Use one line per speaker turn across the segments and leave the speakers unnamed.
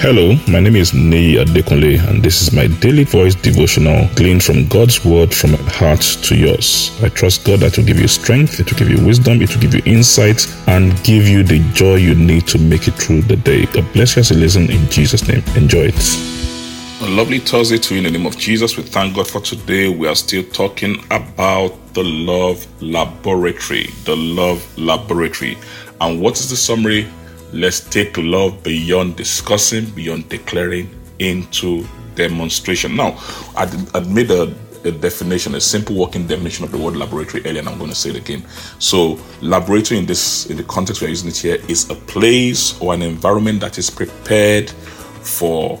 Hello, my name is Nei Adekunle, and this is my daily voice devotional gleaned from God's word from my heart to yours. I trust God that will give you strength, it will give you wisdom, it will give you insight, and give you the joy you need to make it through the day. God bless you as you listen in Jesus' name. Enjoy it. A lovely Thursday to you in the name of Jesus. We thank God for today. We are still talking about the love laboratory. The love laboratory. And what is the summary? Let's take love beyond discussing, beyond declaring into demonstration. Now, I, I made a, a, definition, a simple working definition of the word laboratory earlier, and I'm going to say it again. So, laboratory in this, in the context we're using it here, is a place or an environment that is prepared for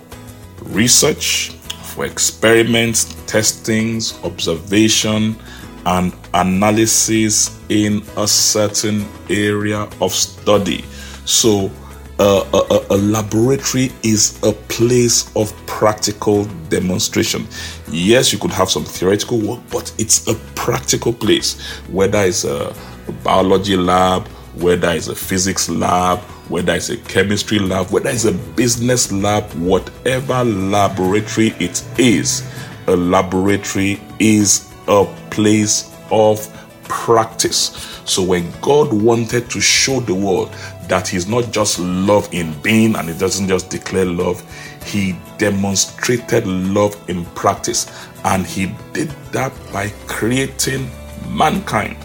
research, for experiments, testings, observation, and analysis in a certain area of study. So, uh, a, a, laboratory is a place of practical demonstration. Yes, you could have some theoretical work, but it's a practical place, whether it's a, a biology lab, whether it's a physics lab, whether it's a chemistry lab, whether it's a business lab, whatever laboratory it is, a laboratory is a place of practice. So when God wanted to show the world that He's not just love in being and He doesn't just declare love, He demonstrated love in practice. And He did that by creating mankind,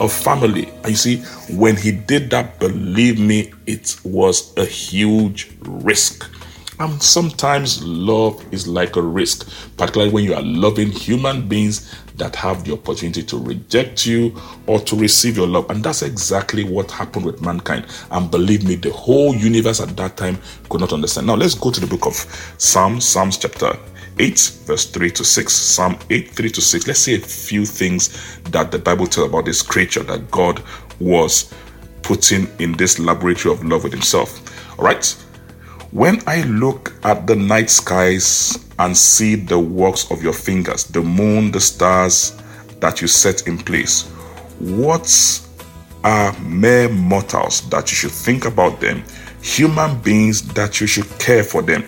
a family. And you see, when He did that, believe me, it was a huge risk. And sometimes love is like a risk, particularly when you are loving human beings that have the opportunity to reject you or to receive your love. And that's exactly what happened with mankind. And believe me, the whole universe at that time could not understand. Now let's go to the book of Psalms, Psalms chapter 8, verse 3 to 6. Psalm 8, 3 to 6. Let's see a few things that the Bible tells about this creature that God was putting in this laboratory of love with himself. All right. When I look at the night skies and see the works of your fingers, the moon, the stars that you set in place, what are mere mortals that you should think about them, human beings that you should care for them?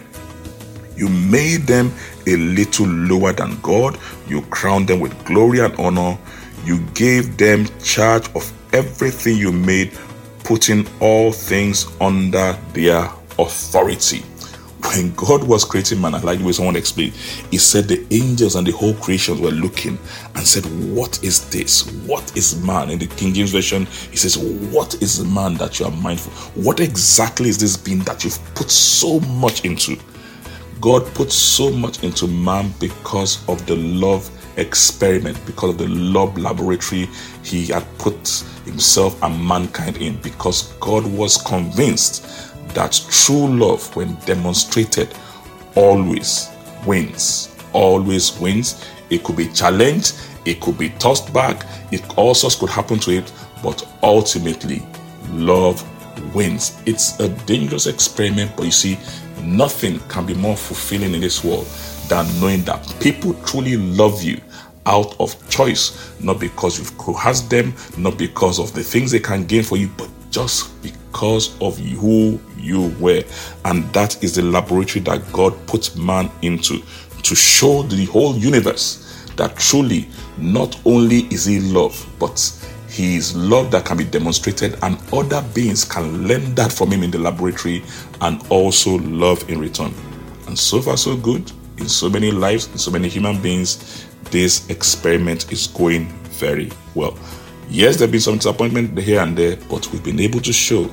You made them a little lower than God, you crowned them with glory and honor, you gave them charge of everything you made, putting all things under their authority. When God was creating man, I like the way someone explained, He said the angels and the whole creation were looking and said, What is this? What is man? In the King James Version, He says, What is man that you are mindful? What exactly is this being that you've put so much into? God put so much into man because of the love experiment, because of the love laboratory he had put himself and mankind in, because God was convinced that true love, when demonstrated, always wins. Always wins. It could be challenged, it could be tossed back, it also could happen to it, but ultimately, love wins. It's a dangerous experiment, but you see, nothing can be more fulfilling in this world than knowing that people truly love you out of choice, not because you've coerced them, not because of the things they can gain for you, but just because of who you were. And that is the laboratory that God put man into to show the whole universe that truly not only is he love, but he is love that can be demonstrated, and other beings can learn that from him in the laboratory and also love in return. And so far, so good. In so many lives, in so many human beings, this experiment is going very well. Yes, there have been some disappointment here and there, but we've been able to show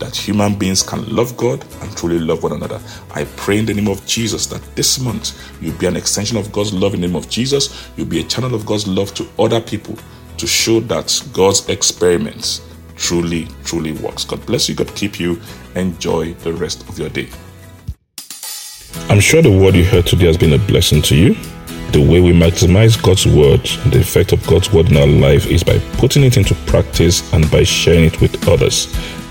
that human beings can love God and truly love one another. I pray in the name of Jesus that this month you'll be an extension of God's love in the name of Jesus. You'll be a channel of God's love to other people to show that God's experiments truly, truly works. God bless you. God keep you. Enjoy the rest of your day. I'm sure the word you heard today has been a blessing to you. The way we maximize God's word, the effect of God's word in our life is by putting it into practice and by sharing it with others.